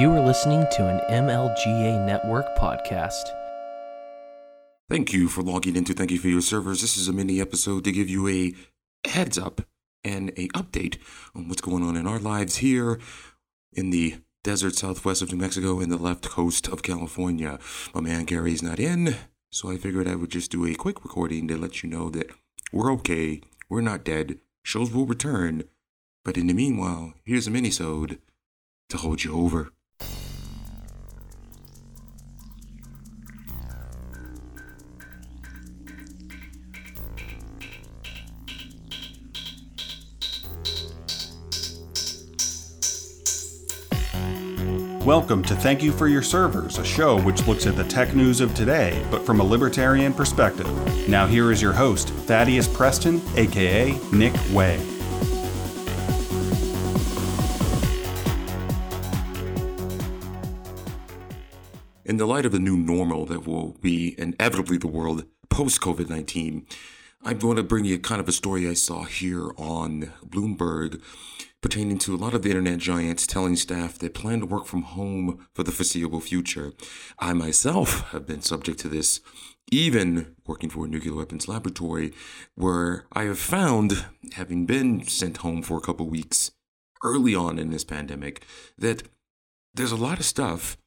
You are listening to an MLGA Network podcast. Thank you for logging into Thank You for Your Servers. This is a mini episode to give you a heads up and a update on what's going on in our lives here in the desert southwest of New Mexico and the left coast of California. My man Gary's not in, so I figured I would just do a quick recording to let you know that we're okay, we're not dead, shows will return, but in the meanwhile, here's a mini-sode to hold you over. Welcome to Thank You for Your Servers, a show which looks at the tech news of today, but from a libertarian perspective. Now, here is your host, Thaddeus Preston, aka Nick Way. In the light of the new normal that will be inevitably the world post COVID 19, I'm going to bring you kind of a story I saw here on Bloomberg pertaining to a lot of the internet giants telling staff they plan to work from home for the foreseeable future. I myself have been subject to this, even working for a nuclear weapons laboratory, where I have found, having been sent home for a couple weeks early on in this pandemic, that there's a lot of stuff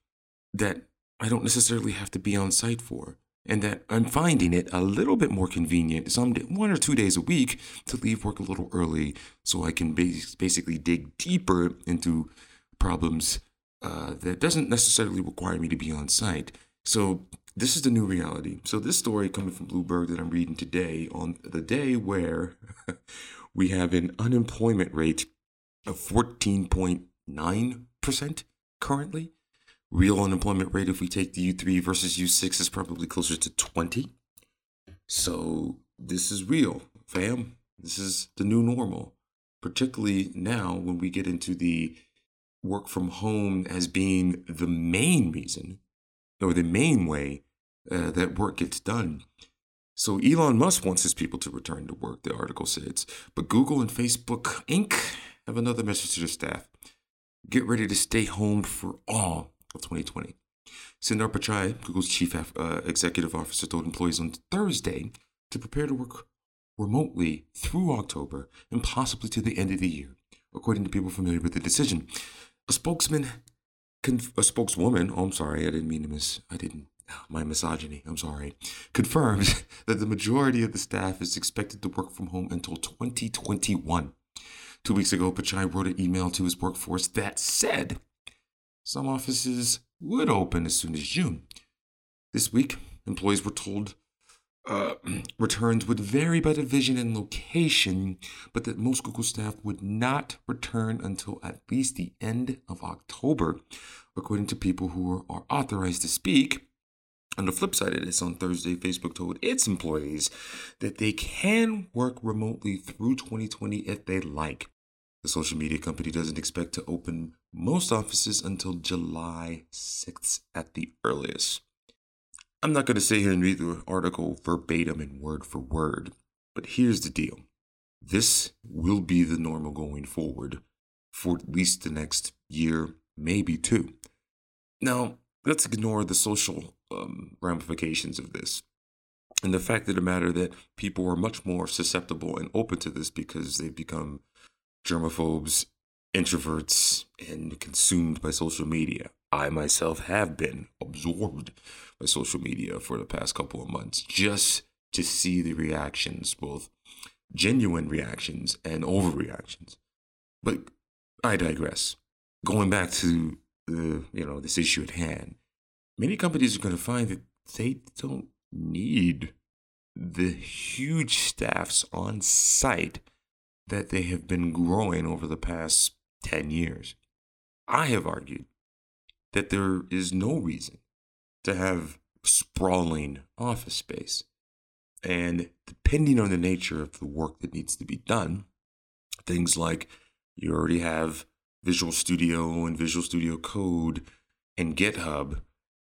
that I don't necessarily have to be on site for and that I'm finding it a little bit more convenient some one or two days a week to leave work a little early so I can basically dig deeper into problems uh, that doesn't necessarily require me to be on site. So this is the new reality. So this story coming from Bloomberg that I'm reading today on the day where we have an unemployment rate of 14.9% currently real unemployment rate, if we take the U3 versus U6, is probably closer to 20. So this is real, fam. This is the new normal, particularly now when we get into the work from home as being the main reason or the main way uh, that work gets done. So Elon Musk wants his people to return to work, the article says. But Google and Facebook Inc. have another message to their staff. Get ready to stay home for all 2020. Sundar Pichai, Google's chief uh, executive officer, told employees on Thursday to prepare to work remotely through October and possibly to the end of the year, according to people familiar with the decision. A spokesman, a spokeswoman, oh, I'm sorry, I didn't mean to miss, I didn't, my misogyny, I'm sorry, confirms that the majority of the staff is expected to work from home until 2021. Two weeks ago, Pichai wrote an email to his workforce that said some offices would open as soon as June. This week, employees were told uh, returns would vary by division and location, but that most Google staff would not return until at least the end of October, according to people who are authorized to speak. On the flip side of this, on Thursday, Facebook told its employees that they can work remotely through 2020 if they like. The social media company doesn't expect to open most offices until July 6th at the earliest. I'm not going to sit here and read the article verbatim and word for word, but here's the deal. This will be the normal going forward for at least the next year, maybe two. Now, let's ignore the social um, ramifications of this and the fact of the matter that people are much more susceptible and open to this because they've become germaphobes, introverts, and consumed by social media. I myself have been absorbed by social media for the past couple of months just to see the reactions, both genuine reactions and overreactions. But I digress. Going back to the, you know, this issue at hand, many companies are going to find that they don't need the huge staffs on site that they have been growing over the past 10 years. I have argued that there is no reason to have sprawling office space. And depending on the nature of the work that needs to be done, things like you already have Visual Studio and Visual Studio Code and GitHub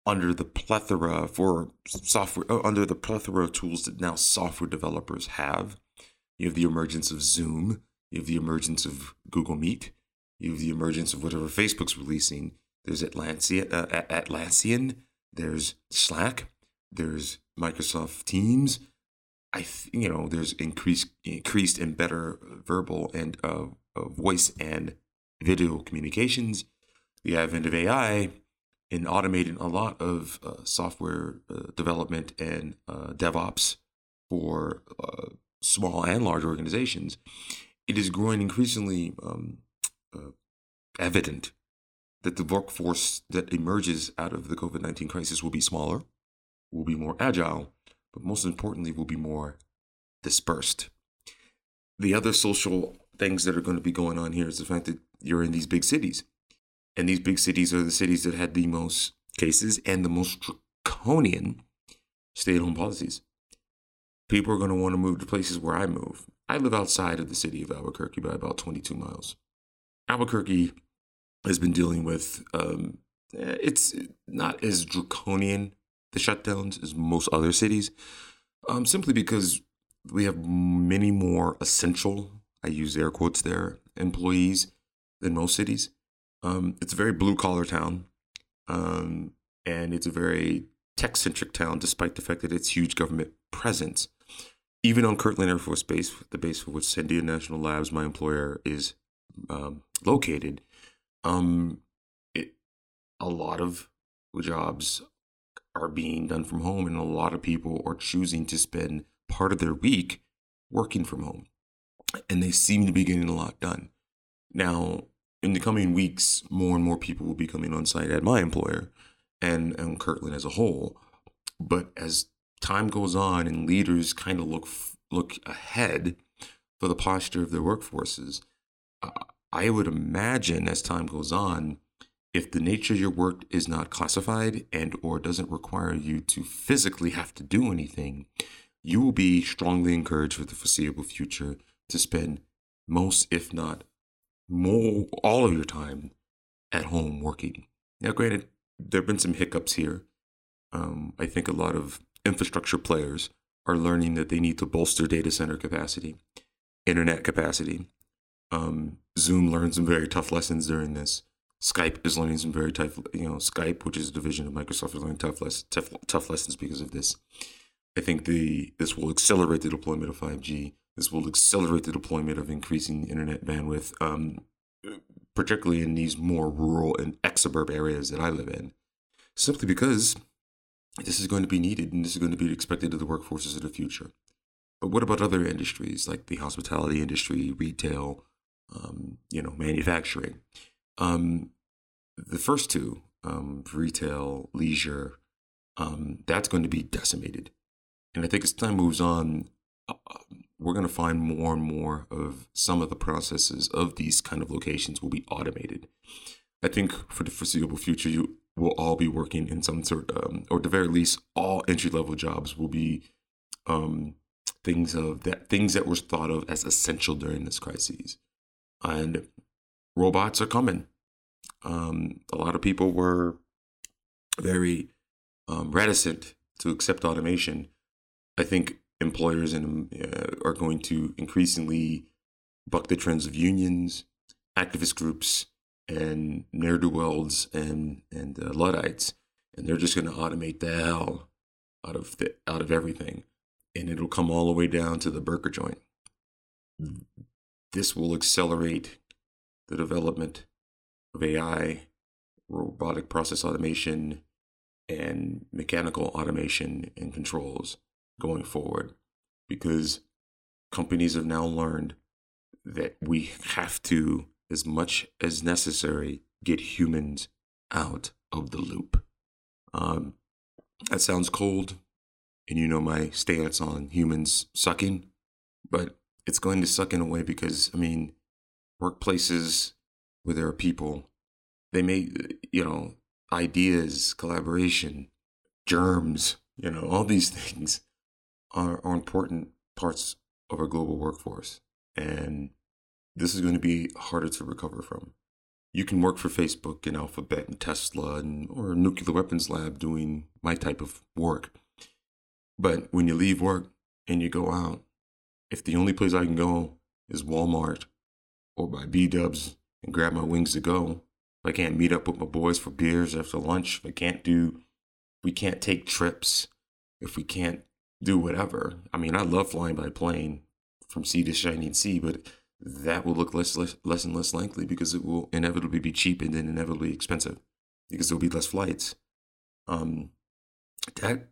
under the plethora for software uh, under the plethora of tools that now software developers have you have the emergence of Zoom. You have the emergence of Google Meet. You have the emergence of whatever Facebook's releasing. there's Atlassian, uh, Atlassian, there's Slack, there's Microsoft Teams. I, th- you know, there's increased, increased and better verbal and uh, uh, voice and video communications. The advent of AI in automating a lot of uh, software uh, development and uh, DevOps for uh, small and large organizations, it is growing increasingly um, uh, evident that the workforce that emerges out of the COVID 19 crisis will be smaller, will be more agile, but most importantly, will be more dispersed. The other social things that are going to be going on here is the fact that you're in these big cities. And these big cities are the cities that had the most cases and the most draconian stay at home policies. People are going to want to move to places where I move. I live outside of the city of Albuquerque by about 22 miles. Albuquerque has been dealing with, um, eh, it's not as draconian, the shutdowns, as most other cities, um, simply because we have many more essential, I use air quotes there, employees than most cities. Um, it's a very blue collar town, um, and it's a very tech centric town, despite the fact that it's huge government presence. Even on Kirtland Air Force Base, the base for which Sandia National Labs, my employer, is um, located, um, it, a lot of jobs are being done from home, and a lot of people are choosing to spend part of their week working from home, and they seem to be getting a lot done. Now, in the coming weeks, more and more people will be coming on site at my employer and, and Kirtland as a whole. But as time goes on and leaders kind of look look ahead for the posture of their workforces, uh, I would imagine as time goes on, if the nature of your work is not classified and or doesn't require you to physically have to do anything, you will be strongly encouraged for the foreseeable future to spend most, if not more all of your time at home working. Now, granted, there have been some hiccups here. Um, I think a lot of infrastructure players are learning that they need to bolster data center capacity, internet capacity. Um, Zoom learned some very tough lessons during this. Skype is learning some very tough, you know, Skype, which is a division of Microsoft, is learning tough, less, tough, tough lessons because of this. I think the this will accelerate the deployment of 5G. This will accelerate the deployment of increasing internet bandwidth, um, particularly in these more rural and exurb areas that I live in, simply because this is going to be needed and this is going to be expected of the workforces of the future. But what about other industries like the hospitality industry, retail, um, you know, manufacturing? Um, the first two, um, retail, leisure, um, that's going to be decimated. And I think as time moves on, uh, we're going to find more and more of some of the processes of these kind of locations will be automated. I think for the foreseeable future, you will all be working in some sort, um, or at the very least, all entry level jobs will be um, things of that things that were thought of as essential during this crisis. And robots are coming. Um, a lot of people were very um, reticent to accept automation. I think employers uh, are going to increasingly buck the trends of unions, activist groups, and ne'er do wells and and uh, luddites, and they're just going to automate the hell out of the, out of everything, and it'll come all the way down to the burger joint. This will accelerate the development of AI, robotic process automation, and mechanical automation and controls going forward because companies have now learned that we have to, as much as necessary, get humans out of the loop. Um, that sounds cold, and you know my stance on humans sucking, but it's going to suck in a way because, I mean, workplaces where there are people, they may, you know, ideas, collaboration, germs, you know, all these things are, are important parts of our global workforce. And this is going to be harder to recover from. You can work for Facebook and Alphabet and Tesla and, or a nuclear weapons lab doing my type of work. But when you leave work and you go out, if the only place I can go is Walmart or buy B dubs and grab my wings to go, if I can't meet up with my boys for beers after lunch, if I can't do, we can't take trips, if we can't do whatever. I mean, I love flying by plane from sea to shining sea, but that will look less, less, less and less likely because it will inevitably be cheap and then inevitably expensive because there'll be less flights. Um, that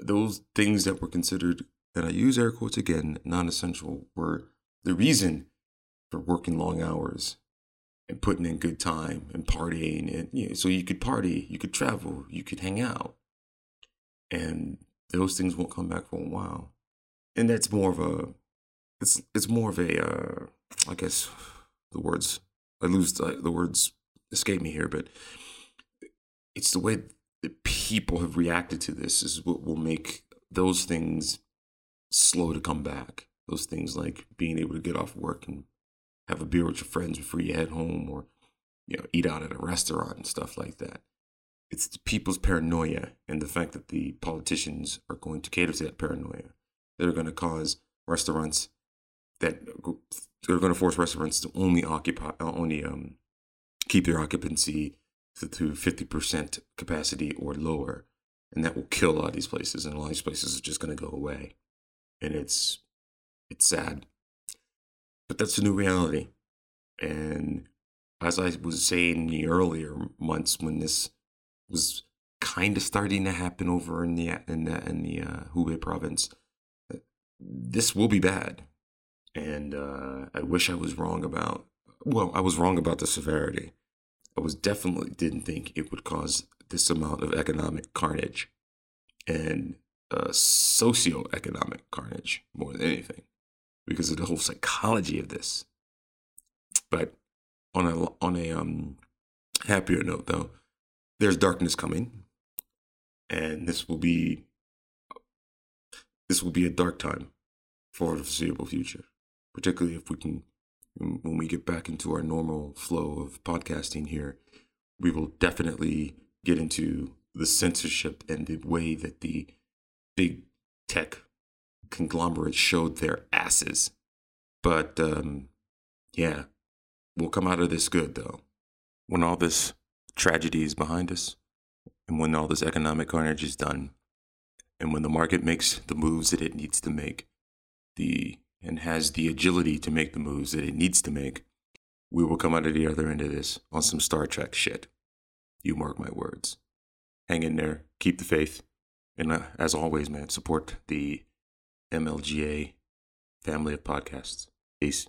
those things that were considered, and I use air quotes again, non-essential, were the reason for working long hours and putting in good time and partying, and you know, so you could party, you could travel, you could hang out, and those things won't come back for a while, and that's more of a, it's it's more of a, uh, I guess, the words I lose the, the words escape me here, but it's the way that people have reacted to this is what will make those things slow to come back. Those things like being able to get off work and have a beer with your friends before you head home or you know eat out at a restaurant and stuff like that. It's the people's paranoia and the fact that the politicians are going to cater to that paranoia. They're going to cause restaurants that they're going to force restaurants to only occupy only um keep their occupancy to 50% capacity or lower. And that will kill a lot of these places. And a lot of these places are just going to go away. And it's, it's sad. But that's the new reality. And as I was saying in the earlier months when this was kind of starting to happen over in the in the, in the uh, Hubei province, this will be bad. And uh, I wish I was wrong about. Well, I was wrong about the severity. I was definitely didn't think it would cause this amount of economic carnage and uh, socio-economic carnage more than anything because of the whole psychology of this. But on a on a um, happier note, though, there's darkness coming, and this will be this will be a dark time for the foreseeable future, particularly if we can when we get back into our normal flow of podcasting here, we will definitely get into the censorship and the way that the big tech conglomerates showed their asses. But um, yeah, we'll come out of this good though. When all this tragedy is behind us, and when all this economic carnage is done, and when the market makes the moves that it needs to make, the and has the agility to make the moves that it needs to make, we will come out of the other end of this on some Star Trek shit. You mark my words. Hang in there, keep the faith, and uh, as always, man, support the MLGA family of podcasts. Peace.